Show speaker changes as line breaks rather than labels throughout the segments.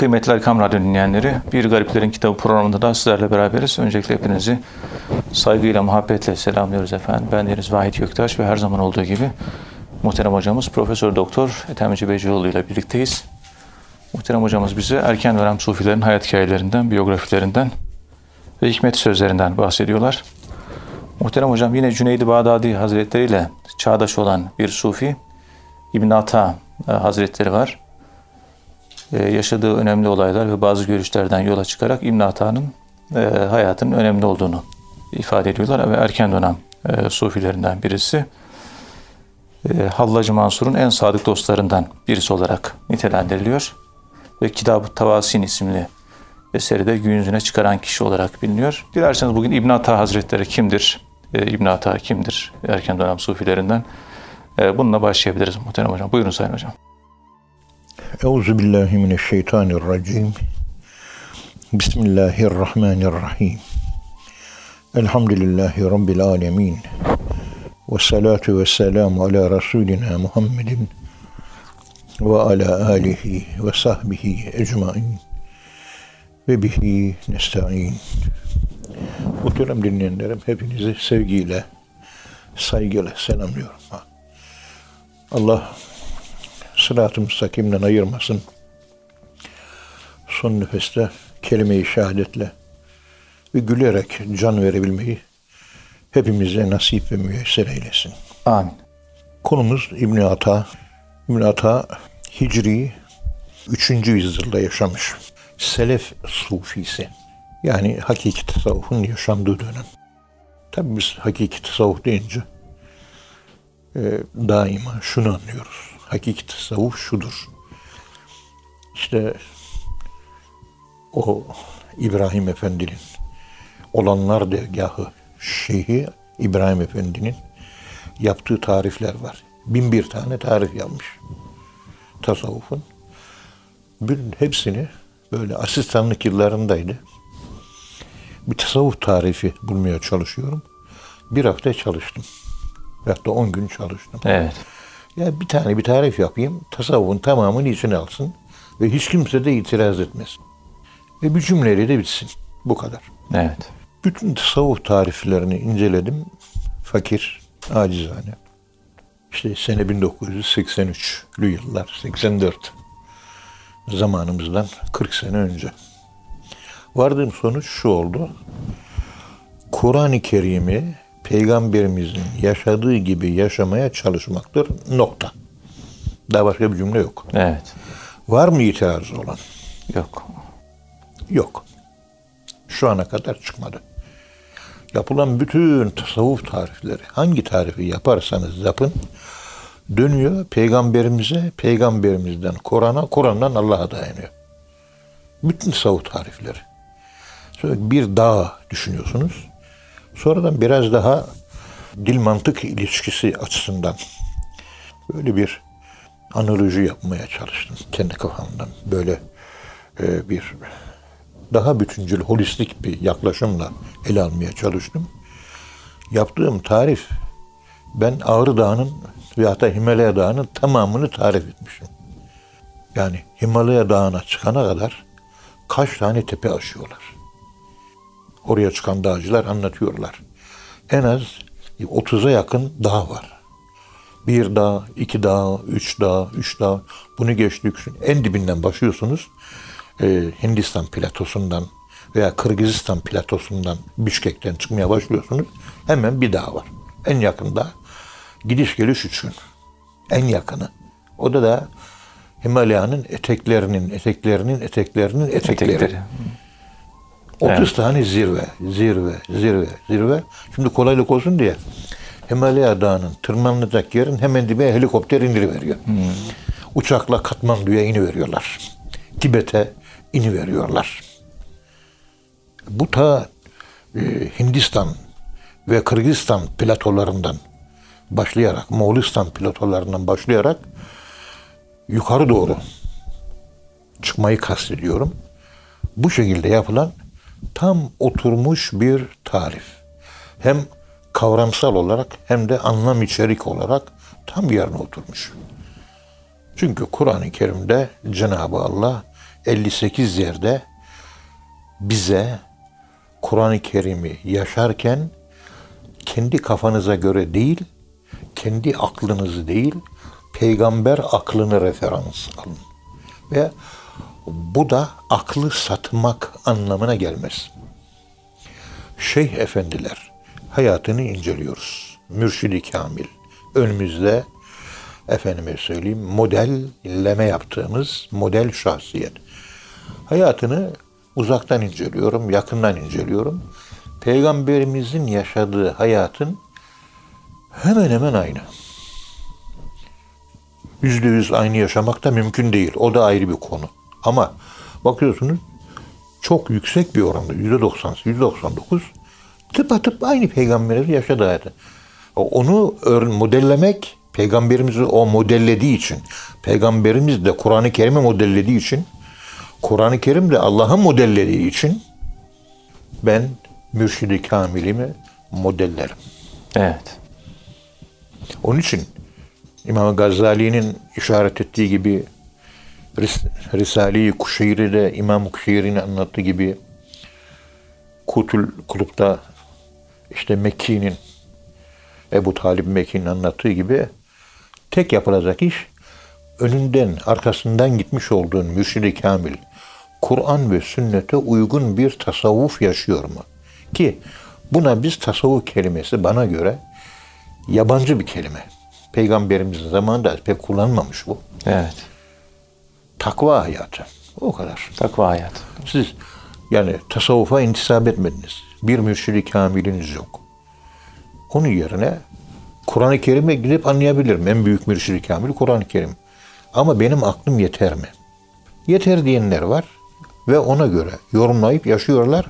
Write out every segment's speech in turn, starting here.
Kıymetli Erkam Radyo dinleyenleri, Bir Gariplerin Kitabı programında da sizlerle beraberiz. Öncelikle hepinizi saygıyla, muhabbetle selamlıyoruz efendim. Ben Deniz Vahit Göktaş ve her zaman olduğu gibi muhterem hocamız Profesör Doktor Ethem Becioğlu ile birlikteyiz. Muhterem hocamız bize erken dönem sufilerin hayat hikayelerinden, biyografilerinden ve hikmet sözlerinden bahsediyorlar. Muhterem hocam yine Cüneydi Bağdadi Hazretleri ile çağdaş olan bir sufi İbn Ata Hazretleri var. Ee, yaşadığı önemli olaylar ve bazı görüşlerden yola çıkarak İbn Ata'nın e, hayatının önemli olduğunu ifade ediyorlar ve erken dönem e, sufilerinden birisi. E, Hallacı Mansur'un en sadık dostlarından birisi olarak nitelendiriliyor ve Kitab-ı Tavasin isimli eseri de gün yüzüne çıkaran kişi olarak biliniyor. Dilerseniz bugün İbn Ata Hazretleri kimdir? E, İbn Ata kimdir? Erken dönem sufilerinden. E, bununla başlayabiliriz muhterem hocam. Buyurun Sayın Hocam.
Euzu billahi mineşşeytanirracim. Bismillahirrahmanirrahim. Elhamdülillahi rabbil alamin. Ve salatu ve selamu ala Resulina Muhammedin ve ala alihi ve sahbihi ecmain ve bihi nesta'in. Muhterem dinleyenlerim hepinizi sevgiyle, saygıyla selamlıyorum. Allah sırat-ı müstakimden ayırmasın. Son nefeste kelime-i şehadetle ve gülerek can verebilmeyi hepimize nasip ve müyesser eylesin.
Amin.
Konumuz İbn Ata. İbn Ata Hicri 3. yüzyılda yaşamış. Selef sufisi. Yani hakiki tasavvufun yaşandığı dönem. Tabi biz hakiki tasavvuf deyince e, daima şunu anlıyoruz. Hakiki tasavvuf şudur. İşte o İbrahim Efendi'nin olanlar dergahı Şeyhi İbrahim Efendi'nin yaptığı tarifler var. Bin bir tane tarif yapmış. Tasavvufun. Bütün hepsini böyle asistanlık yıllarındaydı. Bir tasavvuf tarifi bulmaya çalışıyorum. Bir hafta çalıştım. Hatta on gün çalıştım.
Evet.
Ya bir tane bir tarif yapayım, tasavvufun tamamını içine alsın ve hiç kimse de itiraz etmesin. Ve bir cümleyle de bitsin. Bu kadar.
Evet.
Bütün tasavvuf tariflerini inceledim. Fakir, acizane. İşte sene 1983'lü yıllar, 84 zamanımızdan 40 sene önce. Vardığım sonuç şu oldu. Kur'an-ı Kerim'i peygamberimizin yaşadığı gibi yaşamaya çalışmaktır. Nokta. Daha başka bir cümle yok.
Evet.
Var mı itiraz olan?
Yok.
Yok. Şu ana kadar çıkmadı. Yapılan bütün tasavvuf tarifleri, hangi tarifi yaparsanız yapın, dönüyor peygamberimize, peygamberimizden Kur'an'a, Kur'an'dan Allah'a dayanıyor. Bütün tasavvuf tarifleri. Sonra bir dağ düşünüyorsunuz. Sonradan biraz daha dil mantık ilişkisi açısından böyle bir analoji yapmaya çalıştım kendi kafamdan. Böyle e, bir daha bütüncül, holistik bir yaklaşımla ele almaya çalıştım. Yaptığım tarif ben Ağrı Dağı'nın ve hatta Himalaya Dağı'nın tamamını tarif etmişim. Yani Himalaya Dağı'na çıkana kadar kaç tane tepe aşıyorlar. Oraya çıkan dağcılar anlatıyorlar. En az 30'a yakın dağ var. Bir dağ, iki dağ, üç dağ, üç dağ. Bunu geçtik. En dibinden başlıyorsunuz. Ee, Hindistan platosundan veya Kırgızistan platosundan, Bişkek'ten çıkmaya başlıyorsunuz. Hemen bir dağ var. En yakında gidiş geliş üç gün. En yakını. O da da Himalaya'nın eteklerinin, eteklerinin, eteklerinin etekleri.
Etekleri.
30
Evet.
tane zirve, zirve, zirve, zirve. Şimdi kolaylık olsun diye Himalaya Dağı'nın tırmanılacak yerin hemen dibe helikopter indiriveriyor. Uçakla Katmandu'ya iniveriyorlar. Tibet'e iniveriyorlar. Bu ta e, Hindistan ve Kırgızistan platolarından başlayarak, Moğolistan platolarından başlayarak yukarı doğru çıkmayı kastediyorum. Bu şekilde yapılan tam oturmuş bir tarif. Hem kavramsal olarak hem de anlam içerik olarak tam yerine oturmuş. Çünkü Kur'an-ı Kerim'de Cenab-ı Allah 58 yerde bize Kur'an-ı Kerim'i yaşarken kendi kafanıza göre değil, kendi aklınızı değil, peygamber aklını referans alın. Ve bu da aklı satmak anlamına gelmez. Şeyh efendiler hayatını inceliyoruz. Mürşidi Kamil. Önümüzde efendime söyleyeyim modelleme yaptığımız model şahsiyet. Hayatını uzaktan inceliyorum, yakından inceliyorum. Peygamberimizin yaşadığı hayatın hemen hemen aynı. Yüzde yüz aynı yaşamak da mümkün değil. O da ayrı bir konu. Ama bakıyorsunuz çok yüksek bir oranda yüzde doksan, yüzde doksan dokuz tıpatıp aynı peygamberimiz yaşadığı hayatı. Onu modellemek peygamberimizi o modellediği için, peygamberimiz de Kur'an-ı Kerim'i modellediği için, Kur'an-ı Kerim de Allah'ın modellediği için ben mürşidi kamilimi modellerim.
Evet.
Onun için İmam Gazali'nin işaret ettiği gibi Risale-i Kuşeyri'de İmam Kuşeyri'nin anlattığı gibi Kutul Kulüp'te işte Mekki'nin Ebu Talib Mekki'nin anlattığı gibi tek yapılacak iş önünden arkasından gitmiş olduğun mürşidi kamil Kur'an ve sünnete uygun bir tasavvuf yaşıyor mu? Ki buna biz tasavvuf kelimesi bana göre yabancı bir kelime. Peygamberimizin zamanında pek kullanmamış bu.
Evet.
Takva hayatı. O kadar.
Takva hayatı.
Siz yani tasavvufa intisap etmediniz. Bir mürşidi kamiliniz yok. Onun yerine Kur'an-ı Kerim'e gidip anlayabilirim. En büyük mürşidi kamil Kur'an-ı Kerim. Ama benim aklım yeter mi? Yeter diyenler var ve ona göre yorumlayıp yaşıyorlar.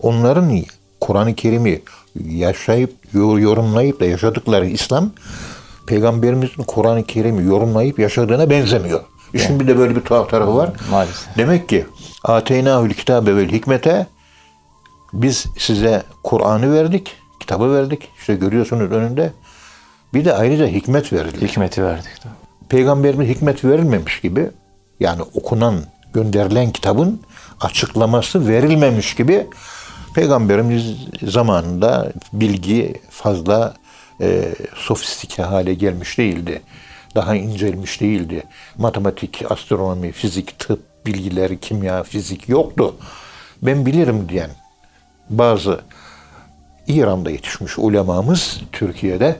Onların Kur'an-ı Kerim'i yaşayıp yorumlayıp da yaşadıkları İslam Peygamberimizin Kur'an-ı Kerim'i yorumlayıp yaşadığına benzemiyor. İşin bir de böyle bir tuhaf tarafı var.
Maalesef.
Demek ki Ateynâhül kitabe vel hikmete biz size Kur'an'ı verdik, kitabı verdik. İşte görüyorsunuz önünde. Bir de ayrıca hikmet verildi.
Hikmeti verdik.
Peygamberimiz hikmet verilmemiş gibi yani okunan, gönderilen kitabın açıklaması verilmemiş gibi Peygamberimiz zamanında bilgi fazla e, sofistike hale gelmiş değildi. Daha incelmiş değildi. Matematik, astronomi, fizik, tıp bilgileri, kimya, fizik yoktu. Ben bilirim diyen bazı İran'da yetişmiş ulemamız Türkiye'de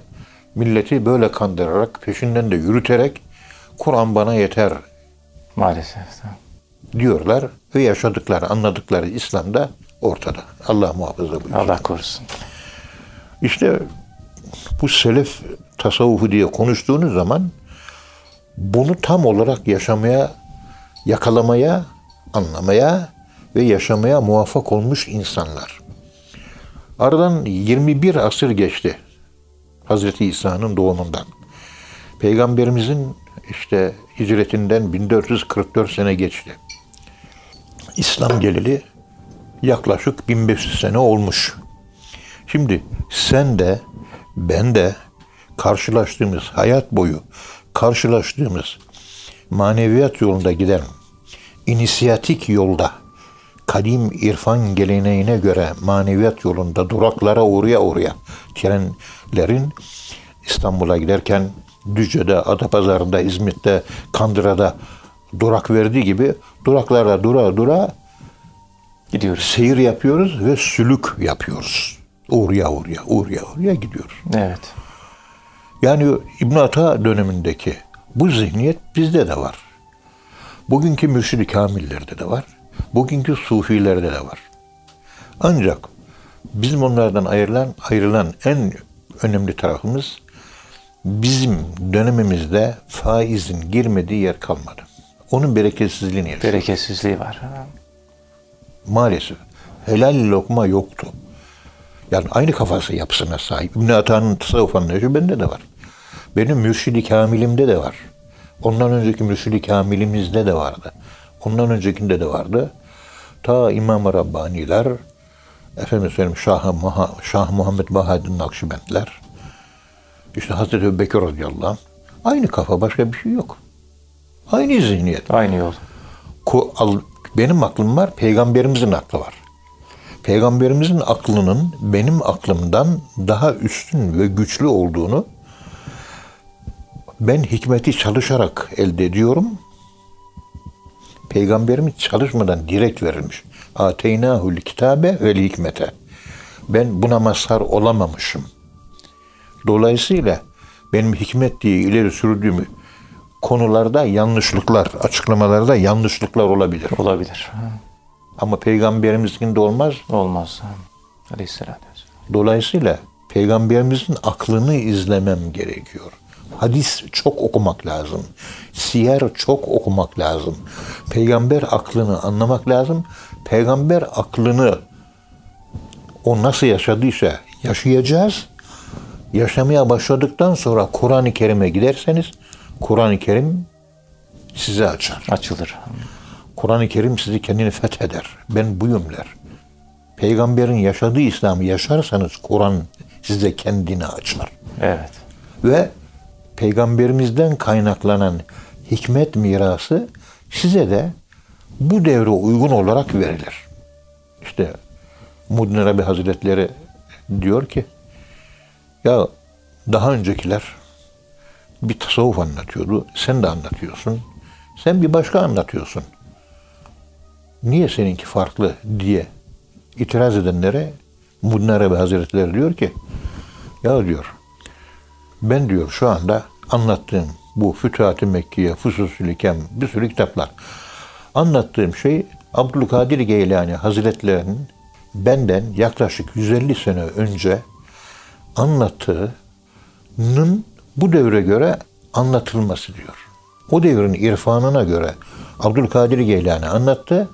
milleti böyle kandırarak, peşinden de yürüterek Kur'an bana yeter
Maalesef.
diyorlar ve yaşadıkları, anladıkları İslam'da ortada. Allah muhafaza buyursun.
Allah korusun.
İşte bu selef tasavvufu diye konuştuğunuz zaman bunu tam olarak yaşamaya, yakalamaya, anlamaya ve yaşamaya muvaffak olmuş insanlar. Aradan 21 asır geçti Hazreti İsa'nın doğumundan. Peygamberimizin işte hicretinden 1444 sene geçti. İslam geleli yaklaşık 1500 sene olmuş. Şimdi sen de ben de karşılaştığımız hayat boyu karşılaştığımız maneviyat yolunda giden inisiyatik yolda kadim irfan geleneğine göre maneviyat yolunda duraklara uğraya uğraya trenlerin İstanbul'a giderken Düzce'de, Adapazarı'nda, İzmit'te, Kandıra'da durak verdiği gibi duraklarda dura dura
Gidiyoruz.
seyir yapıyoruz ve sülük yapıyoruz. Uğraya uğraya, uğraya uğraya gidiyoruz.
Evet.
Yani İbn Ata dönemindeki bu zihniyet bizde de var. Bugünkü mürşid-i kamillerde de var. Bugünkü sufilerde de var. Ancak bizim onlardan ayrılan ayrılan en önemli tarafımız bizim dönemimizde faizin girmediği yer kalmadı. Onun bereketsizliğini yaşıyoruz.
Bereketsizliği var.
Maalesef. Helal lokma yoktu. Yani aynı kafası yapısına sahip. İbn Ata'nın tasavvuf anlayışı bende de var. Benim mürşidi kamilimde de var. Ondan önceki mürşidi kamilimizde de vardı. Ondan öncekinde de vardı. Ta İmam-ı Rabbaniler, efendim söyleyeyim Şah, Muha, Şah Muhammed Bahaddin Nakşibendler, işte Hazreti Ebubekir radıyallahu anh. Aynı kafa, başka bir şey yok. Aynı zihniyet.
Aynı yol.
Benim aklım var, peygamberimizin aklı var. Peygamberimizin aklının benim aklımdan daha üstün ve güçlü olduğunu ben hikmeti çalışarak elde ediyorum. Peygamberimiz çalışmadan direkt verilmiş. Ateynahul kitabe vel hikmete. Ben buna mazhar olamamışım. Dolayısıyla benim hikmet diye ileri sürdüğüm konularda yanlışlıklar, açıklamalarda yanlışlıklar olabilir.
Olabilir.
Ama peygamberimizin de olmaz.
Olmaz. Aleyhisselatü vesselam.
Dolayısıyla peygamberimizin aklını izlemem gerekiyor. Hadis çok okumak lazım. Siyer çok okumak lazım. Peygamber aklını anlamak lazım. Peygamber aklını o nasıl yaşadıysa yaşayacağız. Yaşamaya başladıktan sonra Kur'an-ı Kerim'e giderseniz Kur'an-ı Kerim size açar.
Açılır.
Kur'an-ı Kerim sizi kendini fetheder. Ben buyum der. Peygamberin yaşadığı İslam'ı yaşarsanız Kur'an size kendini açar.
Evet.
Ve peygamberimizden kaynaklanan hikmet mirası size de bu devre uygun olarak verilir. İşte Muddin Arabi Hazretleri diyor ki ya daha öncekiler bir tasavvuf anlatıyordu. Sen de anlatıyorsun. Sen bir başka anlatıyorsun. Niye seninki farklı diye itiraz edenlere Muddin Arabi Hazretleri diyor ki ya diyor ben diyor şu anda anlattığım bu Fütuhat-ı Mekke'ye, Fusus-ül Hikem, bir sürü kitaplar. Anlattığım şey Abdülkadir Geylani Hazretlerinin benden yaklaşık 150 sene önce anlattığının bu devre göre anlatılması diyor. O devrin irfanına göre Abdülkadir Geylani anlattı.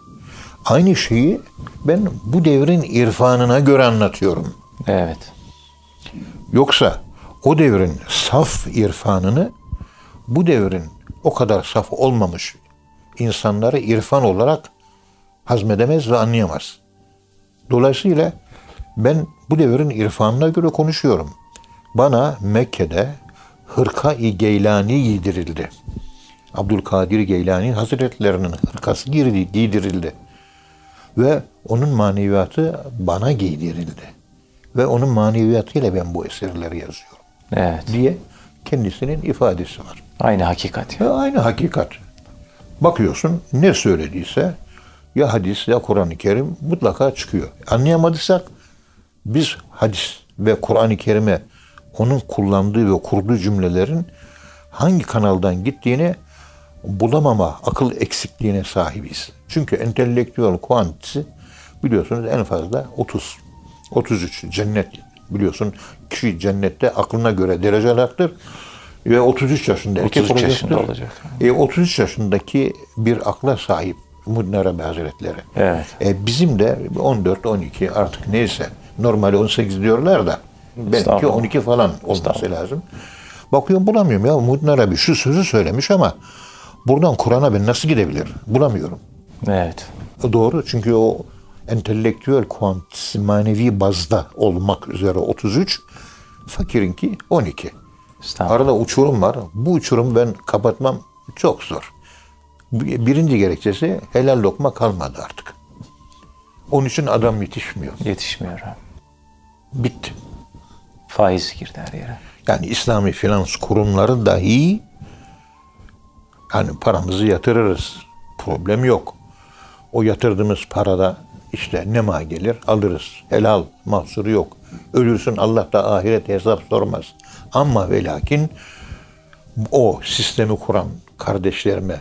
Aynı şeyi ben bu devrin irfanına göre anlatıyorum.
Evet.
Yoksa o devrin saf irfanını bu devrin o kadar saf olmamış insanları irfan olarak hazmedemez ve anlayamaz. Dolayısıyla ben bu devrin irfanına göre konuşuyorum. Bana Mekke'de hırka-i Geylani giydirildi. Abdülkadir Geylani Hazretlerinin hırkası girdi, giydirildi. Ve onun maneviyatı bana giydirildi. Ve onun maneviyatıyla ben bu eserleri yazıyorum
Evet.
diye kendisinin ifadesi var.
Aynı hakikat.
Ve aynı hakikat. Bakıyorsun ne söylediyse ya hadis ya Kur'an-ı Kerim mutlaka çıkıyor. Anlayamadıysak biz hadis ve Kur'an-ı Kerim'e onun kullandığı ve kurduğu cümlelerin hangi kanaldan gittiğini bulamama akıl eksikliğine sahibiz. Çünkü entelektüel kuantisi biliyorsunuz en fazla 30. 33 cennet biliyorsun kişi cennette aklına göre derecelerdir ve 33 yaşında erkek
33 yaşında olacak.
E, 33 yaşındaki bir akla sahip Muddin Arabi Hazretleri.
Evet.
E, bizim de 14, 12 artık neyse normali 18 diyorlar da belki
Estağfurullah.
12 falan olması lazım. Bakıyorum bulamıyorum ya Muddin Arabi şu sözü söylemiş ama buradan Kur'an'a ben nasıl gidebilirim? Bulamıyorum.
Evet.
Doğru çünkü o entelektüel kuantisi manevi bazda olmak üzere 33, fakirinki 12.
Estağfurullah.
Arada uçurum var. Bu uçurumu ben kapatmam çok zor. Birinci gerekçesi helal lokma kalmadı artık. Onun için adam yetişmiyor.
Yetişmiyor.
Bitti.
Faiz girdi her yere.
Yani İslami finans kurumları dahi yani paramızı yatırırız. Problem yok. O yatırdığımız parada işte nema gelir alırız. Helal mahsuru yok. Ölürsün Allah da ahiret hesap sormaz. Ama ve lakin o sistemi kuran kardeşlerime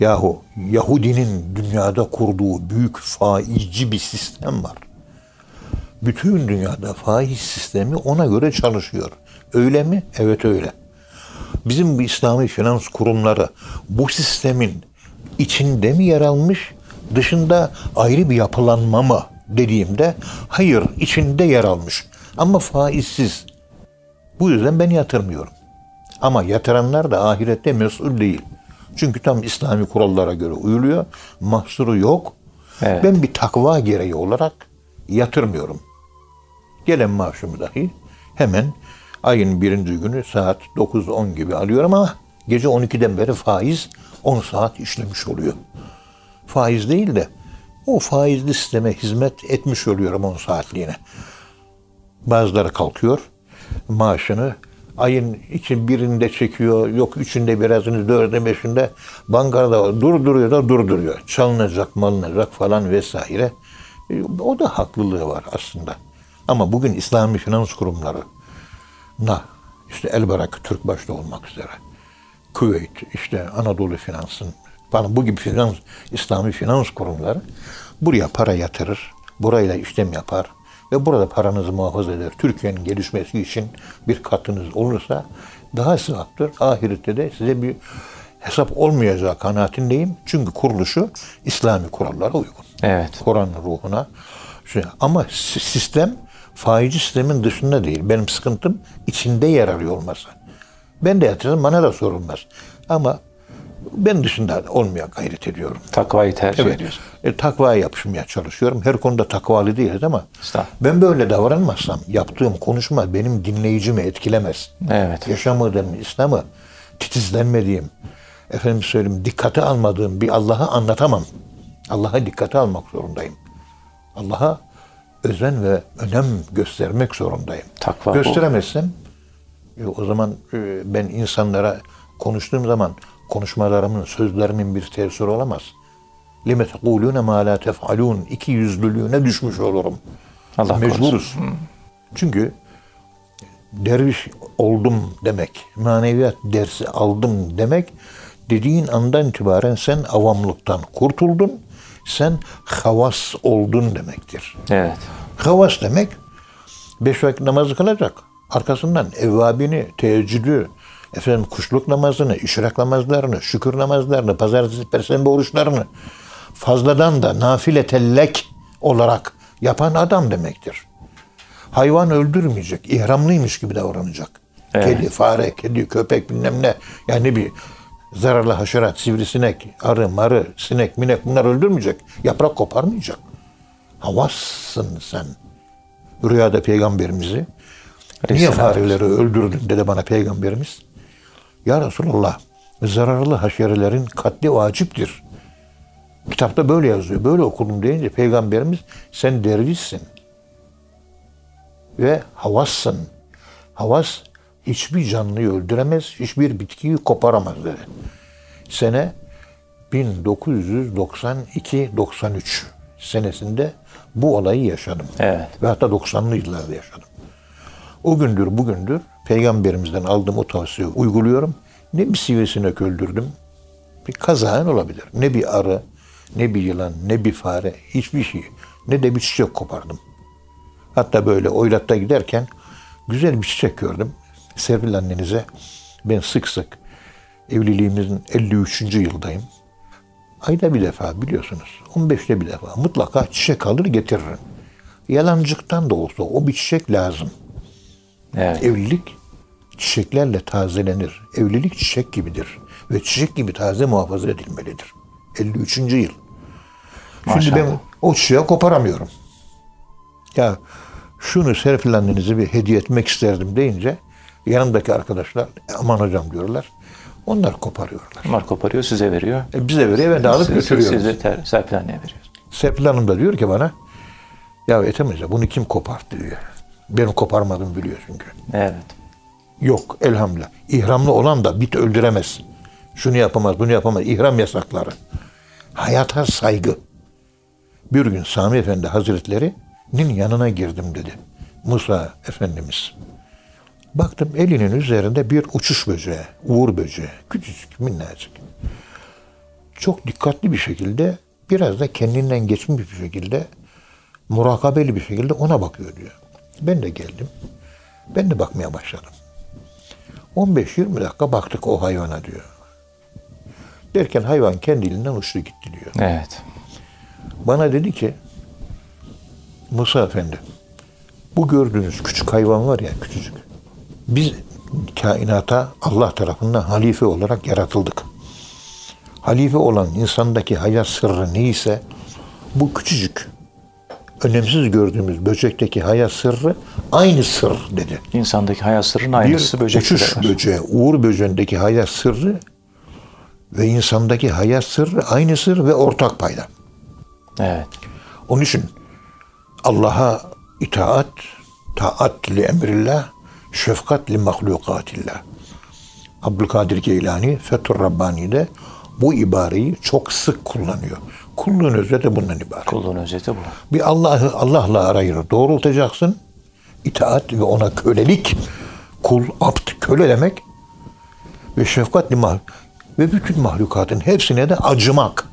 yahu Yahudinin dünyada kurduğu büyük faizci bir sistem var. Bütün dünyada faiz sistemi ona göre çalışıyor. Öyle mi? Evet öyle. Bizim bu İslami finans kurumları bu sistemin içinde mi yer almış, dışında ayrı bir yapılanma mı dediğimde hayır içinde yer almış ama faizsiz. Bu yüzden ben yatırmıyorum. Ama yatıranlar da ahirette mesul değil. Çünkü tam İslami kurallara göre uyuluyor. Mahsuru yok.
Evet.
Ben bir takva gereği olarak yatırmıyorum. Gelen maaşımı dahi hemen ayın birinci günü saat 9-10 gibi alıyorum ama gece 12'den beri faiz 10 saat işlemiş oluyor. Faiz değil de o faizli sisteme hizmet etmiş oluyorum 10 saatliğine. Bazıları kalkıyor maaşını ayın için birinde çekiyor, yok üçünde birazını, dördünde, beşinde bankada durduruyor da durduruyor. Çalınacak, malınacak falan vesaire. E, O da haklılığı var aslında. Ama bugün İslami finans kurumları na işte Elbarak Türk başta olmak üzere Kuveyt, işte Anadolu Finans'ın falan bu gibi finans, İslami finans kurumları buraya para yatırır, burayla işlem yapar ve burada paranızı muhafaza eder. Türkiye'nin gelişmesi için bir katkınız olursa daha sevaptır. Ahirette de size bir hesap olmayacağı kanaatindeyim. Çünkü kuruluşu İslami kurallara uygun.
Evet.
Kur'an ruhuna. Ama si- sistem faizi sistemin dışında değil. Benim sıkıntım içinde yer arıyor olması. Ben de yatırsam bana da sorulmaz. Ama ben dışında olmaya gayret ediyorum.
Takvayı tercih
Evet.
ediyorsun.
E, takvaya yapışmaya çalışıyorum. Her konuda takvalı değiliz ama ben böyle davranmazsam yaptığım konuşma benim dinleyicimi etkilemez.
Evet.
Yaşamadığım İslam'ı titizlenmediğim, efendim söyleyeyim dikkate almadığım bir Allah'ı anlatamam. Allah'a dikkate almak zorundayım. Allah'a özen ve önem göstermek zorundayım.
Takva.
Gösteremezsem e, o zaman e, ben insanlara konuştuğum zaman konuşmalarımın, sözlerimin bir tesiri olamaz. لِمَ تَقُولُونَ مَا لَا تَفْعَلُونَ İki yüzlülüğüne düşmüş olurum.
Allah
Mecburuz. Çünkü derviş oldum demek, maneviyat dersi aldım demek dediğin andan itibaren sen avamlıktan kurtuldun, sen havas oldun demektir.
Evet.
Havas demek beş vakit namazı kılacak. Arkasından evvabini, teheccüdü, efendim kuşluk namazını, işrak namazlarını, şükür namazlarını, pazartesi, perşembe oruçlarını fazladan da nafile tellek olarak yapan adam demektir. Hayvan öldürmeyecek, ihramlıymış gibi davranacak.
Evet.
Kedi, fare, kedi, köpek bilmem ne. Yani bir zararlı haşerat, sivrisinek, arı, marı, sinek, minek bunlar öldürmeyecek. Yaprak koparmayacak. Havassın sen. Rüyada peygamberimizi niye fareleri öldürdün dedi bana peygamberimiz. Ya Resulallah zararlı haşerelerin katli vaciptir. Kitapta böyle yazıyor. Böyle okudum deyince peygamberimiz sen dervişsin. Ve havassın. Havas hiçbir canlıyı öldüremez, hiçbir bitkiyi koparamaz dedi. Sene 1992-93 senesinde bu olayı yaşadım.
Evet.
Ve hatta 90'lı yıllarda yaşadım. O gündür bugündür peygamberimizden aldığım o tavsiyeyi uyguluyorum. Ne bir sivrisinek öldürdüm, bir kazayan olabilir. Ne bir arı, ne bir yılan, ne bir fare, hiçbir şey. Ne de bir çiçek kopardım. Hatta böyle oylatta giderken güzel bir çiçek gördüm. Serpil annenize ben sık sık evliliğimizin 53. yıldayım. Ayda bir defa biliyorsunuz. 15'te bir defa mutlaka çiçek alır getiririm. Yalancıktan da olsa o bir çiçek lazım.
Evet.
Evlilik çiçeklerle tazelenir. Evlilik çiçek gibidir. Ve çiçek gibi taze muhafaza edilmelidir. 53. yıl. Şimdi
Maşallah.
ben o çiçeği koparamıyorum. Ya şunu Serpil annenize bir hediye etmek isterdim deyince yanımdaki arkadaşlar aman hocam diyorlar. Onlar koparıyorlar.
Bunlar koparıyor, size veriyor.
E bize veriyor ben de alıp
Siz-
götürüyorum.
Siz de ter, Serpil anneye veriyorsunuz.
Serpil Hanım da diyor ki bana ya Ethem Hoca bunu kim koparttı diyor. Benim koparmadım biliyor çünkü.
Evet.
Yok elhamdülillah. İhramlı olan da bit öldüremez. Şunu yapamaz, bunu yapamaz. İhram yasakları. Hayata saygı. Bir gün Sami Efendi Hazretleri'nin yanına girdim dedi. Musa Efendimiz. Baktım elinin üzerinde bir uçuş böceği, uğur böceği. Küçücük, minnacık. Çok dikkatli bir şekilde, biraz da kendinden geçmiş bir şekilde, murakabeli bir şekilde ona bakıyor diyor. Ben de geldim. Ben de bakmaya başladım. 15-20 dakika baktık o hayvana diyor. Derken hayvan kendiliğinden uçtu gitti diyor.
Evet.
Bana dedi ki Musa Efendi bu gördüğünüz küçük hayvan var ya küçücük. Biz kainata Allah tarafından halife olarak yaratıldık. Halife olan insandaki hayat sırrı neyse bu küçücük önemsiz gördüğümüz böcekteki hayat sırrı aynı sır dedi.
İnsandaki hayat sırrının aynısı
bir
böcekte
uçuş
var.
böceği, uğur böceğindeki hayat sırrı Ve insandaki hayat sırrı aynı sır ve ortak payda.
Evet.
Onun için Allah'a itaat, taat li emrillah, şefkat li mahlukatillah. Abdülkadir Geylani Fethur Rabbani'de bu ibareyi çok sık kullanıyor. Kulluğun özeti bundan ibaret.
Kulluğun özeti bu.
Bir Allah'ı Allah'la arayı doğrultacaksın. İtaat ve ona kölelik. Kul, abd, köle demek. Ve şefkat. Ve bütün mahlukatın hepsine de acımak.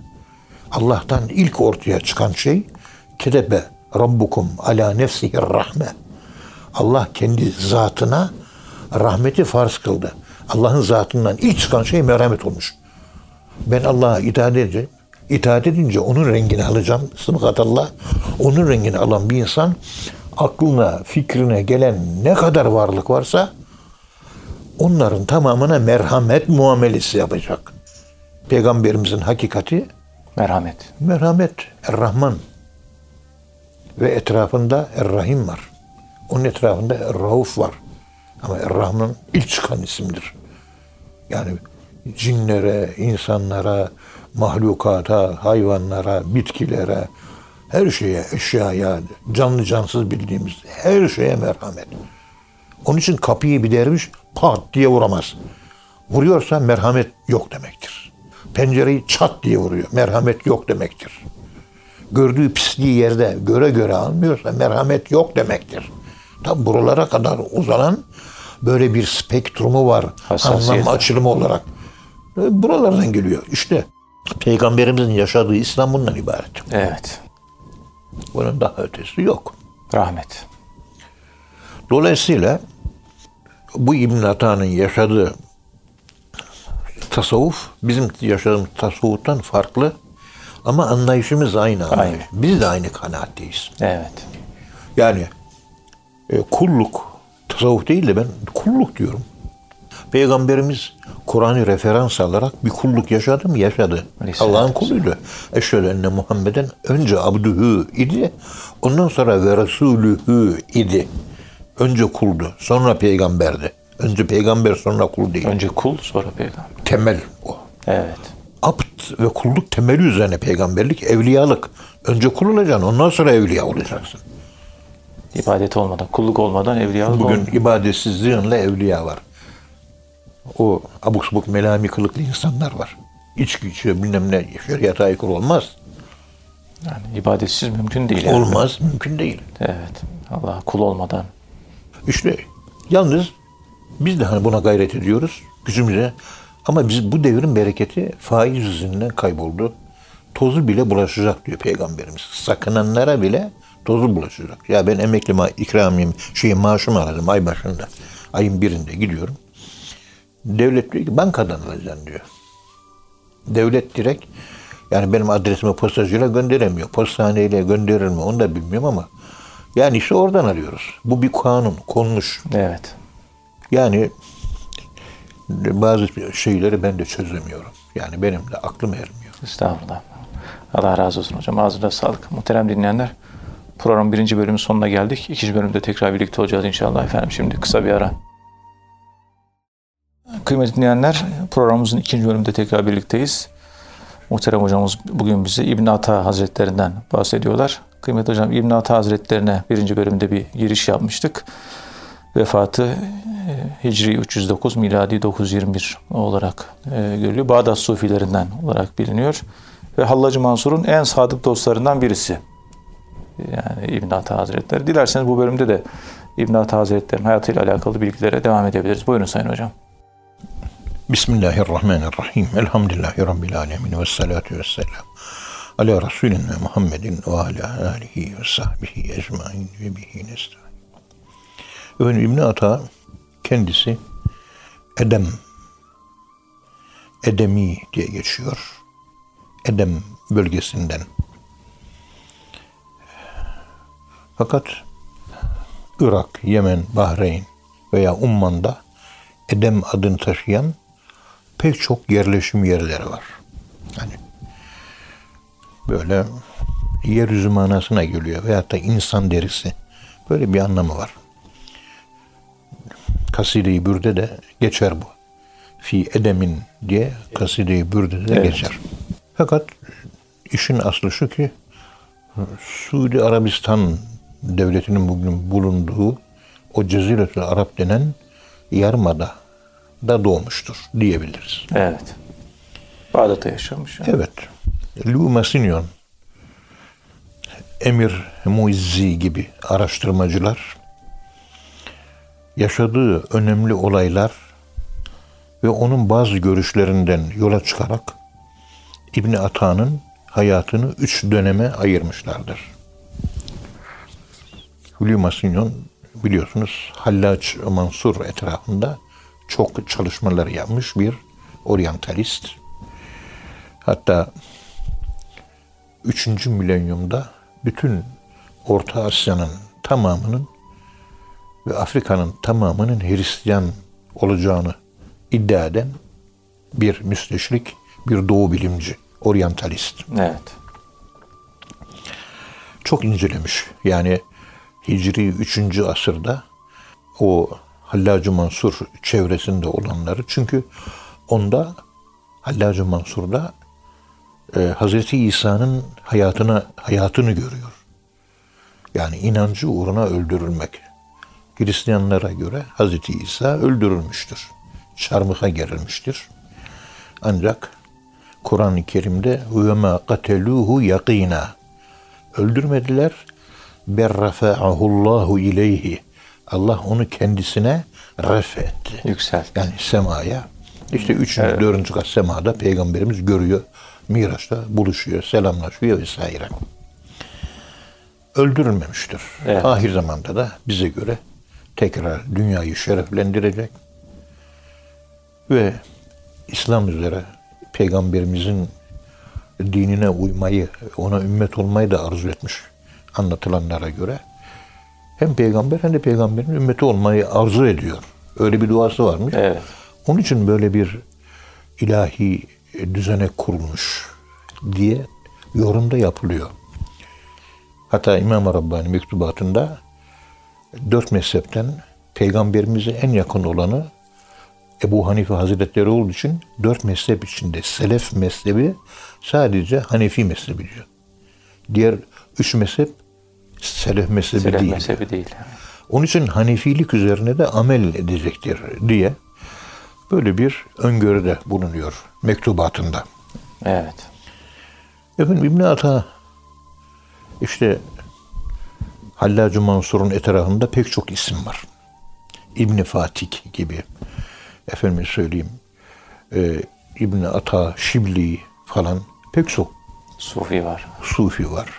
Allah'tan ilk ortaya çıkan şey kedebe rabbukum ala nefsihi rahme. Allah kendi zatına rahmeti farz kıldı. Allah'ın zatından ilk çıkan şey merhamet olmuş. Ben Allah'a itaat edeceğim. İtaat edince onun rengini alacağım. Sıbgat Allah. Onun rengini alan bir insan aklına, fikrine gelen ne kadar varlık varsa onların tamamına merhamet muamelesi yapacak. Peygamberimizin hakikati
Merhamet.
merhamet, Er-Rahman ve etrafında Er-Rahim var. Onun etrafında Er-Rauf var. Ama Er-Rahman ilk çıkan isimdir. Yani cinlere, insanlara, mahlukata, hayvanlara, bitkilere, her şeye, eşyaya, canlı cansız bildiğimiz her şeye merhamet. Onun için kapıyı bir derviş pat diye vuramaz. Vuruyorsa merhamet yok demektir. Pencereyi çat diye vuruyor. Merhamet yok demektir. Gördüğü pisliği yerde göre göre almıyorsa merhamet yok demektir. Tam buralara kadar uzanan böyle bir spektrumu var. Anlam açılımı olarak. E, Buralardan geliyor. İşte Peygamberimizin yaşadığı İslam bundan ibaret.
Evet.
Bunun daha ötesi yok.
Rahmet.
Dolayısıyla bu İbn Ata'nın yaşadığı tasavvuf bizim yaşadığımız tasavvuftan farklı ama anlayışımız aynı. anlayış. Biz de aynı kanaatteyiz.
Evet.
Yani e, kulluk tasavvuf değil de ben kulluk diyorum. Peygamberimiz Kur'an'ı referans alarak bir kulluk yaşadı mı? Yaşadı. Allah'ın kuluydu. Eşhedü enne Muhammeden önce abdühü idi. Ondan sonra ve resulühü idi. Önce kuldu. Sonra peygamberdi. Önce peygamber sonra kul değil.
Önce kul sonra peygamber.
Temel o.
Evet.
Abd ve kulluk temeli üzerine peygamberlik, evliyalık. Önce kul olacaksın, ondan sonra evliya olacaksın.
İbadet olmadan, kulluk olmadan evliyalık
Bugün
olmuyor.
ibadetsizliğinle evliya var. O abuk sabuk melami kılıklı insanlar var. İçki içiyor bilmem ne şeriata aykırı olmaz.
Yani ibadetsiz mümkün değil. Yani.
Olmaz, mümkün değil.
Evet. Allah kul olmadan.
İşte yalnız biz de hani buna gayret ediyoruz gücümüze. Ama biz bu devrin bereketi faiz yüzünden kayboldu. Tozu bile bulaşacak diyor Peygamberimiz. Sakınanlara bile tozu bulaşacak. Ya ben emekli ma ikramiyem, şey maaşımı alacağım ay başında. Ayın birinde gidiyorum. Devlet diyor ki bankadan alacaksın diyor. Devlet direkt yani benim adresimi postacıyla gönderemiyor. Postaneyle gönderir mi onu da bilmiyorum ama yani işte oradan arıyoruz. Bu bir kanun konmuş.
Evet.
Yani bazı şeyleri ben de çözemiyorum. Yani benim de aklım ermiyor.
Estağfurullah. Allah razı olsun hocam. Ağzına sağlık. Muhterem dinleyenler. Programın birinci bölümün sonuna geldik. İkinci bölümde tekrar birlikte olacağız inşallah efendim. Şimdi kısa bir ara. Kıymetli dinleyenler, programımızın ikinci bölümünde tekrar birlikteyiz. Muhterem hocamız bugün bize İbn Ata Hazretlerinden bahsediyorlar. Kıymetli hocam İbn Ata Hazretlerine birinci bölümde bir giriş yapmıştık. Vefatı e, Hicri 309, miladi 921 olarak e, görülüyor. Bağdat Sufilerinden olarak biliniyor. Ve Hallacı Mansur'un en sadık dostlarından birisi. Yani İbn Ata Hazretleri. Dilerseniz bu bölümde de İbn Ata Hazretleri'nin hayatıyla alakalı bilgilere devam edebiliriz. Buyurun Sayın Hocam.
Bismillahirrahmanirrahim. Elhamdülillahi Rabbil alemin. Ve salatu ve selam. Ala Resulina Muhammedin ve ala alihi ve sahbihi ecmain ve bihi nesta'in. Efendim İbn Ata kendisi Edem Edemi diye geçiyor. Edem bölgesinden. Fakat Irak, Yemen, Bahreyn veya Umman'da Edem adını taşıyan pek çok yerleşim yerleri var. Yani böyle yeryüzü manasına geliyor veyahut da insan derisi. Böyle bir anlamı var. Kaside-i Bürde de geçer bu. fi edemin diye kaside-i bürdede
Evet.
geçer. Fakat işin aslı şu ki Suudi Arabistan devletinin bugün bulunduğu o Ceziretül Arap denen yarımada da doğmuştur diyebiliriz.
Evet. Bağdat'ta yaşamış. yani.
Evet. Lou Massignon, Emir Muizzi gibi araştırmacılar yaşadığı önemli olaylar ve onun bazı görüşlerinden yola çıkarak İbni Ata'nın hayatını üç döneme ayırmışlardır. Hülya Massignon biliyorsunuz Hallaç Mansur etrafında çok çalışmalar yapmış bir oryantalist. Hatta 3. milenyumda bütün Orta Asya'nın tamamının ve Afrika'nın tamamının Hristiyan olacağını iddia eden bir müsteşrik, bir doğu bilimci, oryantalist.
Evet.
Çok incelemiş. Yani Hicri 3. asırda o Hallacı Mansur çevresinde olanları. Çünkü onda Hallacı Mansur'da e, Hazreti İsa'nın hayatına hayatını görüyor. Yani inancı uğruna öldürülmek. Hristiyanlara göre Hazreti İsa öldürülmüştür. Çarmıha gerilmiştir. Ancak Kur'an-ı Kerim'de وَمَا قَتَلُوهُ يَقِينًا Öldürmediler. بَرَّفَعَهُ اللّٰهُ ileyhi. Allah onu kendisine ref etti.
Yüksel.
Yani semaya. İşte üçüncü, dördüncü kat semada peygamberimiz görüyor. Miraç'ta buluşuyor, selamlaşıyor vesaire. Öldürülmemiştir.
Evet.
Ahir zamanda da bize göre tekrar dünyayı şereflendirecek ve İslam üzere peygamberimizin dinine uymayı, ona ümmet olmayı da arzu etmiş anlatılanlara göre. Hem peygamber hem de peygamberin ümmeti olmayı arzu ediyor. Öyle bir duası varmış.
Evet.
Onun için böyle bir ilahi düzenek kurulmuş diye yorumda yapılıyor. Hatta İmam Rabbani mektubatında dört mezhepten peygamberimize en yakın olanı Ebu Hanife Hazretleri olduğu için dört mezhep içinde selef mezhebi sadece Hanefi mezhebi diyor. Diğer üç mezhep selef mezhebi
Selef
değil.
mezhebi değil.
Onun için Hanefilik üzerine de amel edecektir diye böyle bir öngörüde bulunuyor mektubatında.
Evet.
Efendim İbn Ata işte Hallacı Mansur'un etrafında pek çok isim var. İbni Fatik gibi efendim söyleyeyim e, İbn Ata, Şibli falan pek çok
Sufi var.
Sufi var.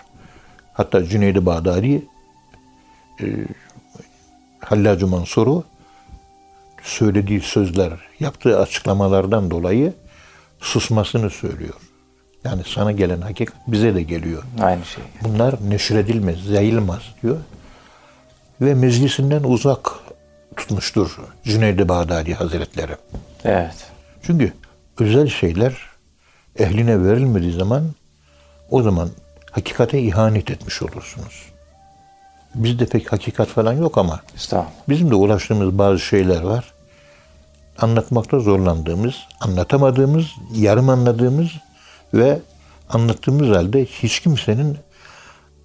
Hatta Cüneyd-i Bağdadi e, Hallacı Mansur'u söylediği sözler, yaptığı açıklamalardan dolayı susmasını söylüyor. Yani sana gelen hakikat bize de geliyor.
Aynı şey.
Bunlar neşredilmez, yayılmaz diyor. Ve meclisinden uzak tutmuştur Cüneyd-i Bağdadi Hazretleri.
Evet.
Çünkü özel şeyler ehline verilmediği zaman o zaman hakikate ihanet etmiş olursunuz. Bizde pek hakikat falan yok ama bizim de ulaştığımız bazı şeyler var. Anlatmakta zorlandığımız, anlatamadığımız, yarım anladığımız ve anlattığımız halde hiç kimsenin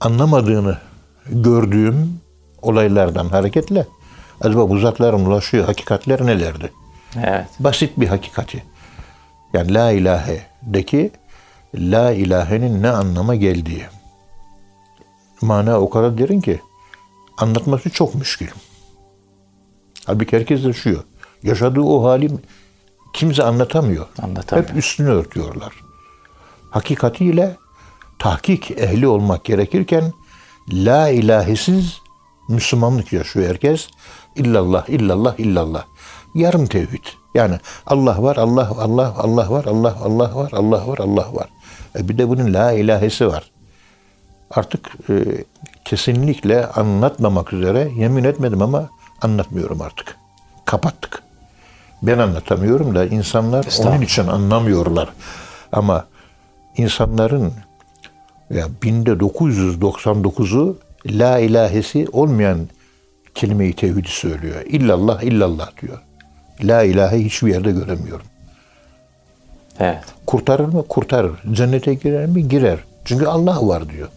anlamadığını gördüğüm olaylardan hareketle acaba bu zatların ulaşıyor hakikatler nelerdi?
Evet.
basit bir hakikati. Yani la ilahe'deki la ilahenin ne anlama geldiği. Mana o kadar derin ki anlatması çok müşkül. Halbuki herkes yaşıyor. Yaşadığı o hali kimse anlatamıyor.
Anlatamıyor.
Hep üstünü örtüyorlar. Hakikatiyle tahkik ehli olmak gerekirken la ilahisiz Müslümanlık yaşıyor herkes. İllallah, illallah, illallah. Yarım tevhid. Yani Allah var, Allah, Allah, Allah var, Allah, Allah var, Allah var, Allah var. E bir de bunun la ilahesi var. Artık e, kesinlikle anlatmamak üzere yemin etmedim ama anlatmıyorum artık. Kapattık. Ben anlatamıyorum da insanlar onun için anlamıyorlar. Ama insanların ya binde 999'u la ilahesi olmayan kelime-i tevhidi söylüyor. İllallah illallah diyor. La ilahe hiçbir yerde göremiyorum.
Evet.
Kurtarır mı? Kurtarır. Cennete girer mi? Girer. Çünkü Allah var diyor.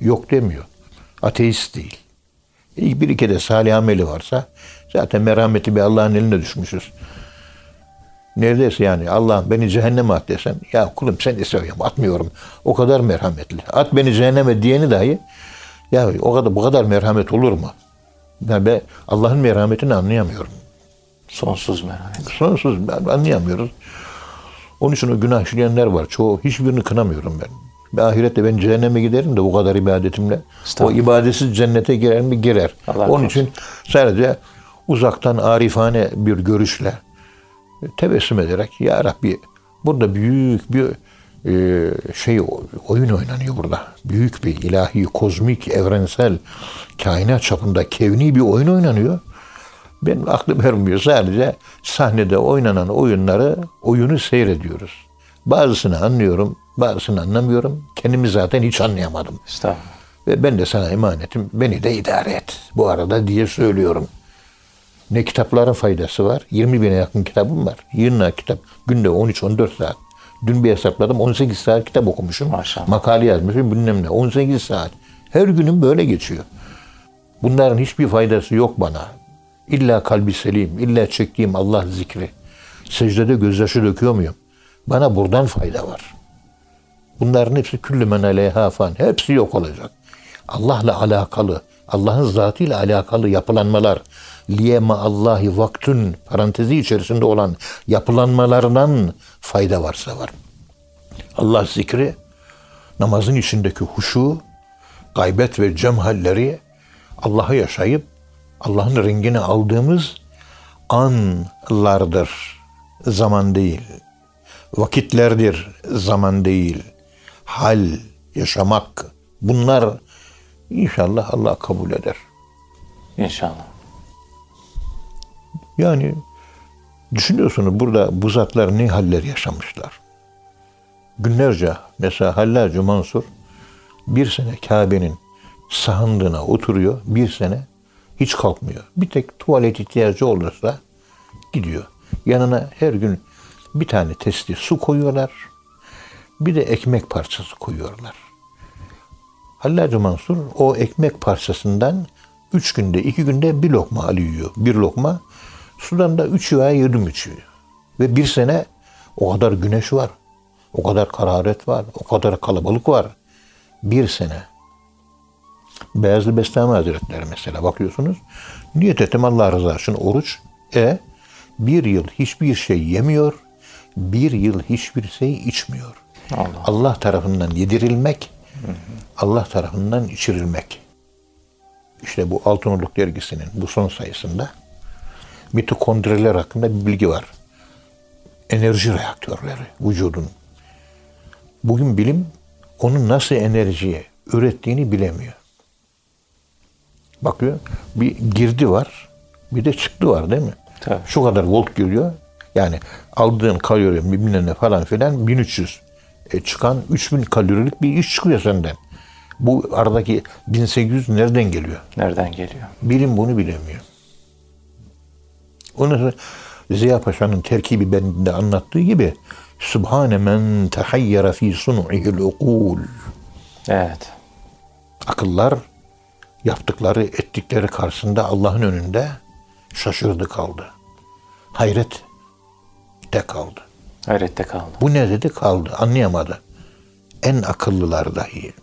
Yok demiyor. Ateist değil. Bir iki de salih ameli varsa zaten merhametli bir Allah'ın eline düşmüşüz. Neredeyse yani Allah beni cehenneme at desen ya kulum sen seviyorum atmıyorum. O kadar merhametli. At beni cehenneme diyeni dahi ya o kadar bu kadar merhamet olur mu? Ya ben Allah'ın merhametini anlayamıyorum.
Sonsuz merhamet.
Sonsuz anlayamıyoruz. Onun için o günah işleyenler var. Çoğu hiçbirini kınamıyorum ben. Ve ahirette ben cehenneme giderim de bu kadar ibadetimle. O ibadetsiz cennete girer mi? Girer.
Allah
Onun için sadece uzaktan arifane bir görüşle tebessüm ederek Ya Rabbi burada büyük bir e, şey oyun oynanıyor burada. Büyük bir ilahi, kozmik, evrensel, kainat çapında kevni bir oyun oynanıyor. Benim aklım ermiyor. Sadece sahnede oynanan oyunları, oyunu seyrediyoruz. Bazısını anlıyorum, bazısını anlamıyorum. Kendimi zaten hiç anlayamadım.
Estağfurullah.
Ve ben de sana emanetim. Beni de idare et. Bu arada diye söylüyorum. Ne kitapların faydası var? 20 bine yakın kitabım var. Yığınla kitap. Günde 13-14 saat. Dün bir hesapladım 18 saat kitap okumuşum.
Maşallah.
Makale yazmışım bilmem ne. 18 saat. Her günüm böyle geçiyor. Bunların hiçbir faydası yok bana. İlla kalbi selim, illa çektiğim Allah zikri. Secdede gözyaşı döküyor muyum? Bana buradan fayda var. Bunların hepsi küllü men aleyha fan. Hepsi yok olacak. Allah'la alakalı, Allah'ın zatıyla alakalı yapılanmalar, liyema Allahi vaktün parantezi içerisinde olan yapılanmalarından fayda varsa var. Allah zikri, namazın içindeki huşu, gaybet ve cem halleri Allah'ı yaşayıp Allah'ın rengini aldığımız anlardır, zaman değil. Vakitlerdir, zaman değil. Hal, yaşamak, bunlar inşallah Allah kabul eder.
İnşallah.
Yani düşünüyorsunuz burada bu zatlar ne haller yaşamışlar. Günlerce mesela Hallacı Mansur bir sene Kabe'nin sahındığına oturuyor. Bir sene hiç kalkmıyor. Bir tek tuvalet ihtiyacı olursa gidiyor. Yanına her gün bir tane testi su koyuyorlar. Bir de ekmek parçası koyuyorlar. Hallacı Mansur o ekmek parçasından üç günde, iki günde bir lokma alıyor. Bir lokma. Sudan da üç veya yedi içiyor. Ve bir sene o kadar güneş var. O kadar hararet var. O kadar kalabalık var. Bir sene. Beyazlı Bestami Hazretleri mesela bakıyorsunuz. Niyet ettim Allah rızası için oruç. E bir yıl hiçbir şey yemiyor. Bir yıl hiçbir şey içmiyor.
Allah.
Allah tarafından yedirilmek, Allah tarafından içirilmek. İşte bu Altınoluk dergisinin bu son sayısında mitokondriler hakkında bir bilgi var. Enerji reaktörleri vücudun. Bugün bilim onun nasıl enerjiye ürettiğini bilemiyor. Bakıyor bir girdi var bir de çıktı var değil mi?
Tabii.
Şu kadar volt giriyor. Yani aldığın kalori bilmem ne falan filan 1300. E çıkan 3000 kalorilik bir iş çıkıyor senden. Bu aradaki 1800 nereden geliyor?
Nereden geliyor?
Bilim bunu bilemiyor. Sonra Ziya Paşa'nın terkibi bendinde anlattığı gibi Subhane men tehayyara fi sun'ihil ukul.
Evet.
Akıllar yaptıkları, ettikleri karşısında Allah'ın önünde şaşırdı kaldı. Hayret de kaldı.
Hayrette kaldı.
Bu ne dedi kaldı. Anlayamadı. En akıllılar dahi.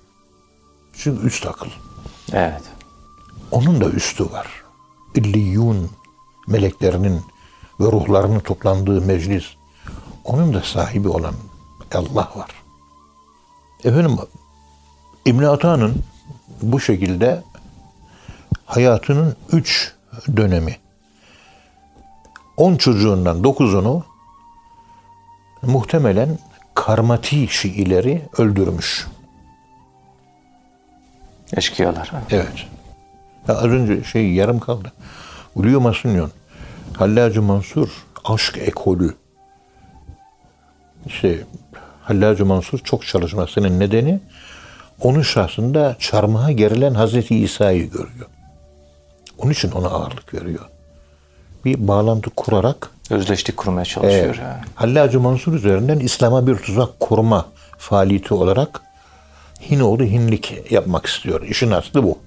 Çünkü üst akıl.
Evet.
Onun da üstü var. İlliyun meleklerinin ve ruhlarının toplandığı meclis. Onun da sahibi olan Allah var. Efendim İbn Ata'nın bu şekilde hayatının üç dönemi. On çocuğundan dokuzunu muhtemelen karmati Şiileri öldürmüş.
Eşkıyalar.
Evet. Ya az önce şey yarım kaldı. Uluyo Masunyon, Hallacı Mansur, aşk ekolü. İşte Hallacı Mansur çok çalışmasının nedeni onun şahsında çarmıha gerilen Hazreti İsa'yı görüyor. Onun için ona ağırlık veriyor. Bir bağlantı kurarak
Özdeşlik kurmaya çalışıyor.
Evet.
yani.
Hallacı Mansur üzerinden İslam'a bir tuzak kurma faaliyeti olarak Hinoğlu Hinlik yapmak istiyor. İşin aslı bu.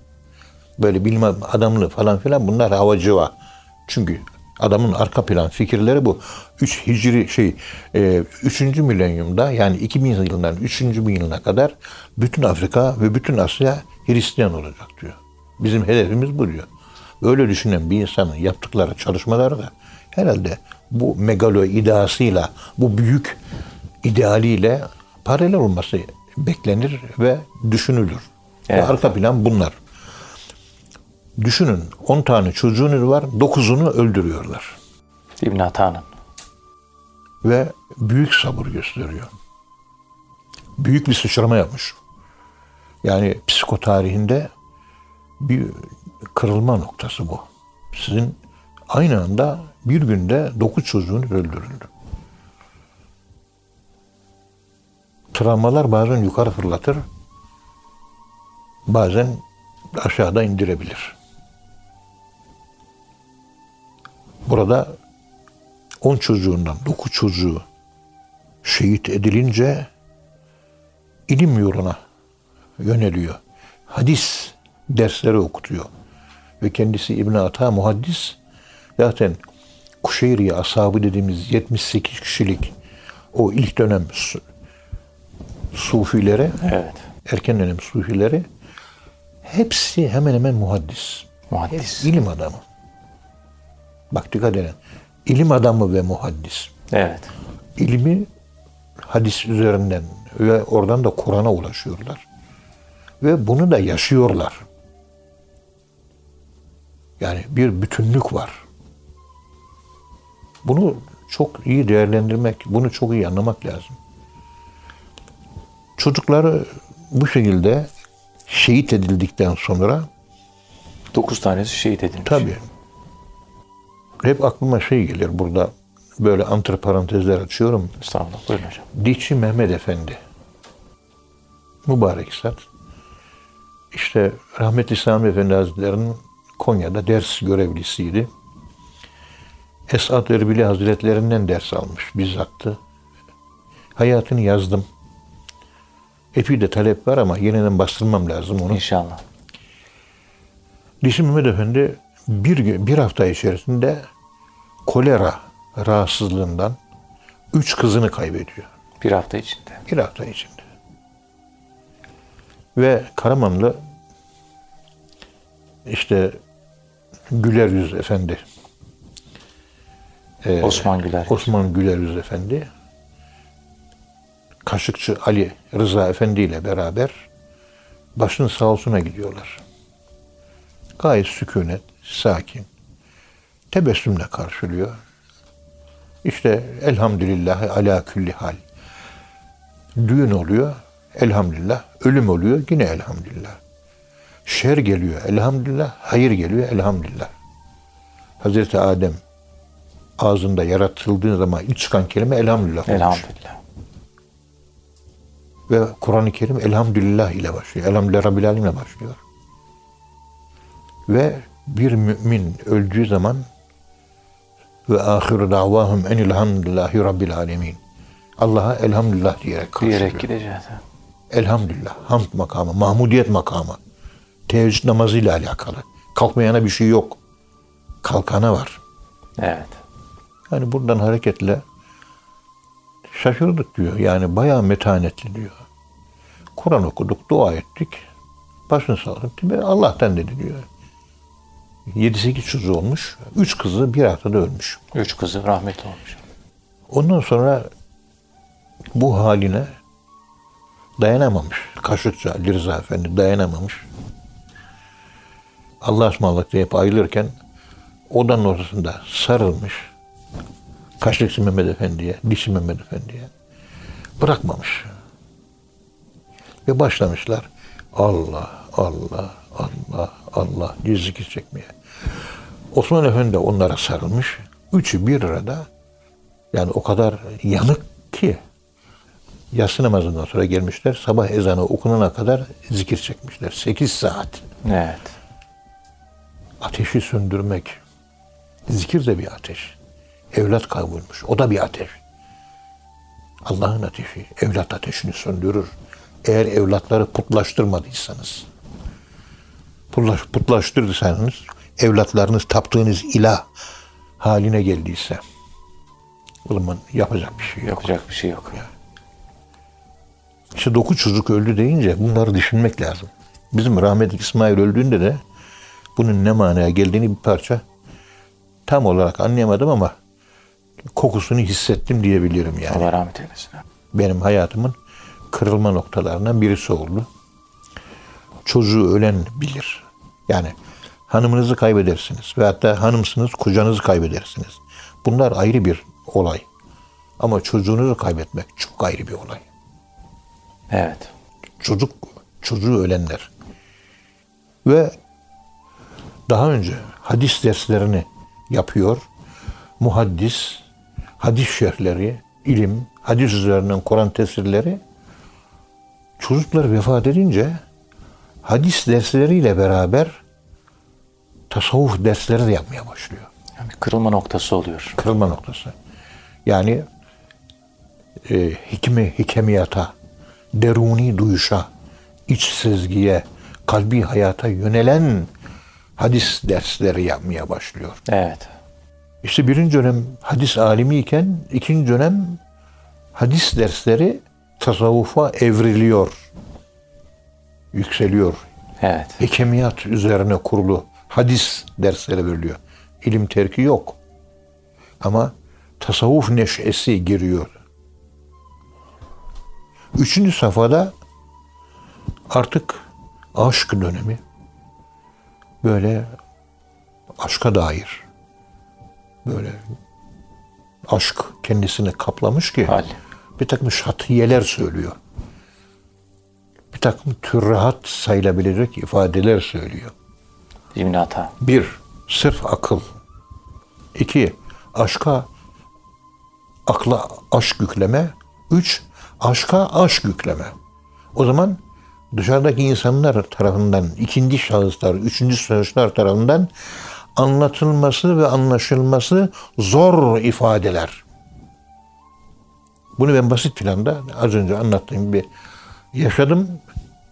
Böyle bilim adamlığı falan filan bunlar havacıva. Çünkü adamın arka plan fikirleri bu. 3 Hicri şey e, 3. milenyumda yani 2000 yılından 3. bin yılına kadar bütün Afrika ve bütün Asya Hristiyan olacak diyor. Bizim hedefimiz bu diyor. Böyle düşünen bir insanın yaptıkları çalışmaları da herhalde bu megalo ideasıyla, bu büyük idealiyle paralel olması beklenir ve düşünülür.
Evet.
Ve arka plan bunlar. Düşünün 10 tane çocuğunuz var, 9'unu öldürüyorlar.
İbn Ata'nın.
Ve büyük sabır gösteriyor. Büyük bir sıçrama yapmış. Yani psikotarihinde bir kırılma noktası bu. Sizin aynı anda bir günde 9 çocuğunuz öldürüldü. Travmalar bazen yukarı fırlatır, bazen aşağıda indirebilir. Burada 10 çocuğundan 9 çocuğu şehit edilince ilim yoluna yöneliyor. Hadis dersleri okutuyor. Ve kendisi İbn Ata muhaddis. Zaten Kuşeyri ashabı dediğimiz 78 kişilik o ilk dönem su- sufileri,
Evet.
erken dönem sufileri hepsi hemen hemen muhaddis.
Muhaddis.
Hepsi ilim adamı. Bak dikkat edin. İlim adamı ve muhaddis.
Evet.
İlmi hadis üzerinden ve oradan da Kur'an'a ulaşıyorlar. Ve bunu da yaşıyorlar. Yani bir bütünlük var. Bunu çok iyi değerlendirmek, bunu çok iyi anlamak lazım. Çocukları bu şekilde şehit edildikten sonra
9 tanesi şehit edilmiş.
Tabii. Hep aklıma şey gelir burada. Böyle antiparantezler açıyorum.
Estağfurullah. Buyurun hocam.
Dişçi Mehmet Efendi. Mübarek zat. İşte rahmetli Sami Efendi Hazretleri'nin Konya'da ders görevlisiydi. Esad Erbili Hazretlerinden ders almış bizzattı. Hayatını yazdım. Epey de talep var ama yeniden bastırmam lazım onu.
İnşallah.
Dişi Mehmet Efendi bir, gün- bir hafta içerisinde kolera rahatsızlığından üç kızını kaybediyor.
Bir hafta içinde.
Bir hafta içinde. Ve Karamanlı işte Güler Yüz Efendi e,
Osman Güler.
Osman Güler Yüz Efendi Kaşıkçı Ali Rıza Efendi ile beraber başın sağ olsuna gidiyorlar. Gayet sükunet, sakin. Tebessümle karşılıyor. İşte elhamdülillah ala külli hal. Düğün oluyor, elhamdülillah. Ölüm oluyor, yine elhamdülillah. Şer geliyor, elhamdülillah. Hayır geliyor, elhamdülillah. Hazreti Adem ağzında yaratıldığı zaman ilk çıkan kelime elhamdülillah. olmuş.
Elhamdülillah.
Ve Kur'an-ı Kerim elhamdülillah ile başlıyor. Elhamdülillah Rabbil Alemin ile başlıyor. Ve bir mümin öldüğü zaman ve ahiru davahum enilhamdülillahi Rabbil Alemin. Allah'a elhamdülillah diyerek karşılıyor.
Diyerek gideceğiz.
Elhamdülillah. Hamd makamı, mahmudiyet makamı. Teheccüd namazıyla alakalı. Kalkmayana bir şey yok. Kalkana var.
Evet.
Yani buradan hareketle şaşırdık diyor. Yani bayağı metanetli diyor. Kur'an okuduk, dua ettik. Başın sağ olsun. Tabii Allah'tan dedi diyor. 7-8 çocuğu olmuş. 3 kızı bir haftada ölmüş.
Üç kızı rahmetli olmuş.
Ondan sonra bu haline dayanamamış. Kaşıkçı Ali Rıza Efendi dayanamamış. Allah ısmarladık deyip ayrılırken odanın ortasında sarılmış. Kaşıkçı Mehmet Efendi'ye, Dişi Mehmet Efendi'ye bırakmamış. Ve başlamışlar Allah, Allah, Allah, Allah diye zikir çekmeye. Osman Efendi de onlara sarılmış. Üçü bir arada yani o kadar yanık ki yatsı namazından sonra gelmişler. Sabah ezanı okunana kadar zikir çekmişler. 8 saat. Evlat kaybolmuş. O da bir ateş. Allah'ın ateşi evlat ateşini söndürür. Eğer evlatları putlaştırmadıysanız, putlaş, putlaştırdıysanız, evlatlarınız taptığınız ilah haline geldiyse, o zaman yapacak bir şey yok.
Yapacak bir şey yok.
İşte dokuz çocuk öldü deyince bunları düşünmek lazım. Bizim rahmetli İsmail öldüğünde de bunun ne manaya geldiğini bir parça tam olarak anlayamadım ama kokusunu hissettim diyebilirim yani.
Allah rahmet eylesin.
Benim hayatımın kırılma noktalarından birisi oldu. Çocuğu ölen bilir. Yani hanımınızı kaybedersiniz ve hatta hanımsınız kocanızı kaybedersiniz. Bunlar ayrı bir olay. Ama çocuğunuzu kaybetmek çok ayrı bir olay.
Evet.
çocuk çocuğu ölenler. Ve daha önce hadis derslerini yapıyor. Muhaddis, hadis şerhleri, ilim, hadis üzerinden Kur'an tefsirleri çocuklar vefat edince hadis dersleriyle beraber tasavvuf dersleri de yapmaya başlıyor
Yani kırılma noktası oluyor.
kırılma noktası. Yani e, hikmi, hikemiyata, deruni duyuşa, iç sezgiye, kalbi hayata yönelen hadis dersleri yapmaya başlıyor.
Evet.
İşte birinci dönem hadis alimi iken ikinci dönem hadis dersleri tasavvufa evriliyor. Yükseliyor.
Evet.
Hikemiyat üzerine kurulu hadis dersleri veriliyor. İlim terki yok. Ama tasavvuf neşesi giriyor. Üçüncü safhada artık aşk dönemi böyle aşka dair böyle aşk kendisini kaplamış ki
Hal.
bir takım şatiyeler söylüyor. Bir takım türrahat sayılabilecek ifadeler söylüyor.
İbn Hata.
Bir, sırf akıl. İki, aşka akla aşk yükleme. Üç, aşka aşk yükleme. O zaman dışarıdaki insanlar tarafından, ikinci şahıslar, üçüncü şahıslar tarafından anlatılması ve anlaşılması zor ifadeler. Bunu ben basit planda az önce anlattığım bir yaşadım,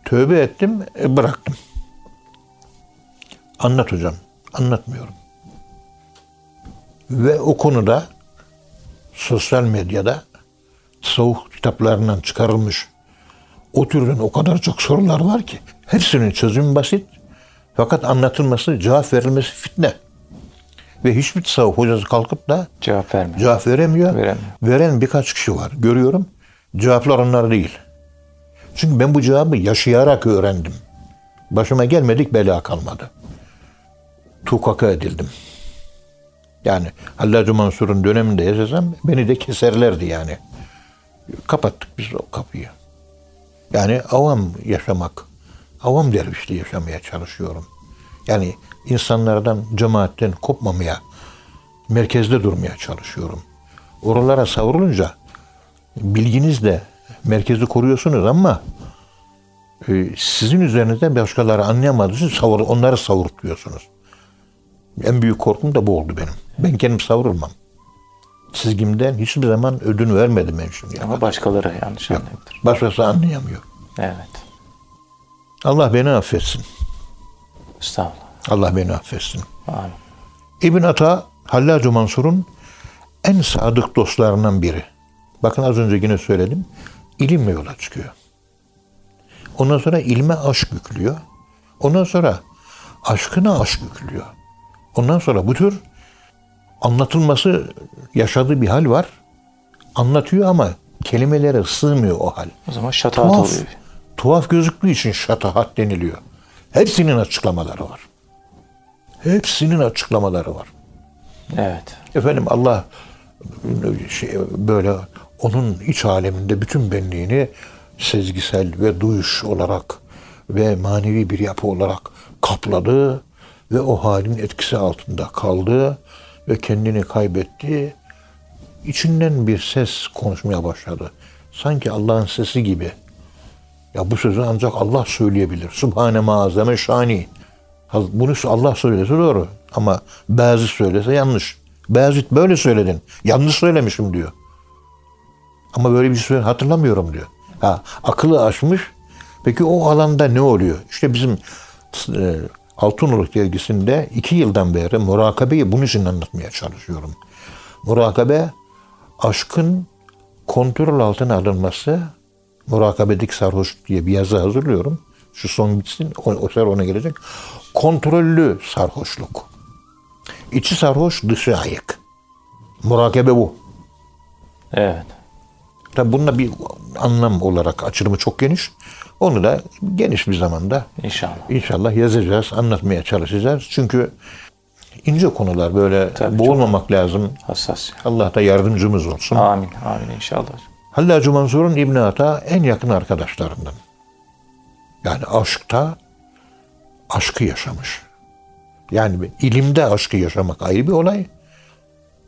tövbe ettim, e, bıraktım. Anlat hocam. Anlatmıyorum. Ve o konuda sosyal medyada tasavvuf kitaplarından çıkarılmış o türden o kadar çok sorular var ki hepsinin çözümü basit fakat anlatılması, cevap verilmesi fitne. Ve hiçbir tasavvuf hocası kalkıp da
Cevap vermiyor.
cevap veremiyor.
Veremiyor.
Veren birkaç kişi var. Görüyorum. Cevaplar onlar değil. Çünkü ben bu cevabı yaşayarak öğrendim. Başıma gelmedik bela kalmadı. Tukaka edildim. Yani Hallacı Mansur'un döneminde yaşasam beni de keserlerdi yani. Kapattık biz o kapıyı. Yani avam yaşamak, avam dervişli yaşamaya çalışıyorum. Yani insanlardan, cemaatten kopmamaya, merkezde durmaya çalışıyorum. Oralara savrulunca bilginizle merkezi koruyorsunuz ama e, sizin üzerinizden başkaları anlayamadığı için savur, onları savurtuyorsunuz. En büyük korkum da bu oldu benim. Ben kendim savrulmam. Çizgimden hiçbir zaman ödün vermedim ben şimdi.
Ama başkaları yanlış anlayabilir.
Başkası anlayamıyor.
Evet.
Allah beni affetsin.
Estağfurullah.
Allah beni affetsin.
Amin.
İbn Ata Hallacı Mansur'un en sadık dostlarından biri. Bakın az önce yine söyledim. İlimle yola çıkıyor. Ondan sonra ilme aşk yüklüyor. Ondan sonra aşkına aşk yüklüyor. Ondan sonra bu tür anlatılması yaşadığı bir hal var. Anlatıyor ama kelimelere sığmıyor o hal.
O zaman şataat
Tuhaf,
oluyor.
tuhaf gözüktüğü için şatahat deniliyor. Hepsinin açıklamaları var. Hepsinin açıklamaları var.
Evet.
Efendim Allah şey, böyle onun iç aleminde bütün benliğini sezgisel ve duyuş olarak ve manevi bir yapı olarak kapladı ve o halin etkisi altında kaldı ve kendini kaybetti. İçinden bir ses konuşmaya başladı. Sanki Allah'ın sesi gibi. Ya bu sözü ancak Allah söyleyebilir. Subhane maazeme şani. Bunu Allah söylese doğru ama bazı söylese yanlış. Beyazıt böyle söyledin. Yanlış söylemişim diyor. Ama böyle bir şey hatırlamıyorum diyor. Ha, akıllı aşmış. Peki o alanda ne oluyor? İşte bizim e, Altınoluk dergisinde iki yıldan beri murakabeyi bunun için anlatmaya çalışıyorum. Murakabe aşkın kontrol altına alınması murakabedik sarhoş diye bir yazı hazırlıyorum. Şu son bitsin, o, o sefer ona gelecek. Kontrollü sarhoşluk. İçi sarhoş, dışı ayık. Murakabe bu.
Evet.
Tabi bununla bir anlam olarak açılımı çok geniş. Onu da geniş bir zamanda
İnşallah.
inşallah yazacağız, anlatmaya çalışacağız. Çünkü ince konular böyle
Tabii,
boğulmamak lazım.
Hassas.
Allah da yardımcımız olsun.
Amin. Amin inşallah.
Hallacı Mansur'un İbn Ata en yakın arkadaşlarından. Yani aşkta aşkı yaşamış. Yani ilimde aşkı yaşamak ayrı bir olay.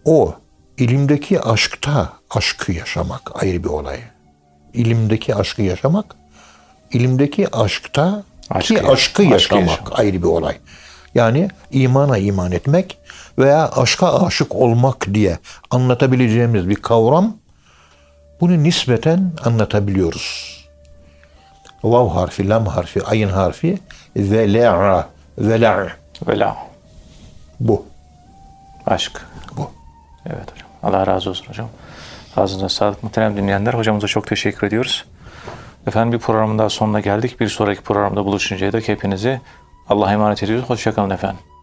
O ilimdeki aşkta aşkı yaşamak ayrı bir olay. İlimdeki aşkı yaşamak, ilimdeki aşkta
Aşkı
ki
yaşamak,
aşkı
aşkı
yaşamak
yaşamak.
ayrı bir olay. Yani imana iman etmek veya aşka aşık olmak diye anlatabileceğimiz bir kavram bunu nispeten anlatabiliyoruz. Vav harfi, lam harfi, ayın harfi ve le'a, ve la'
Vela.
bu.
Aşk.
Bu.
Evet hocam. Allah razı olsun hocam. Ağzınıza sağlık muhterem dinleyenler. Hocamıza çok teşekkür ediyoruz. Efendim bir programın daha sonuna geldik. Bir sonraki programda buluşuncaya dek hepinizi Allah'a emanet ediyoruz. Hoşçakalın efendim.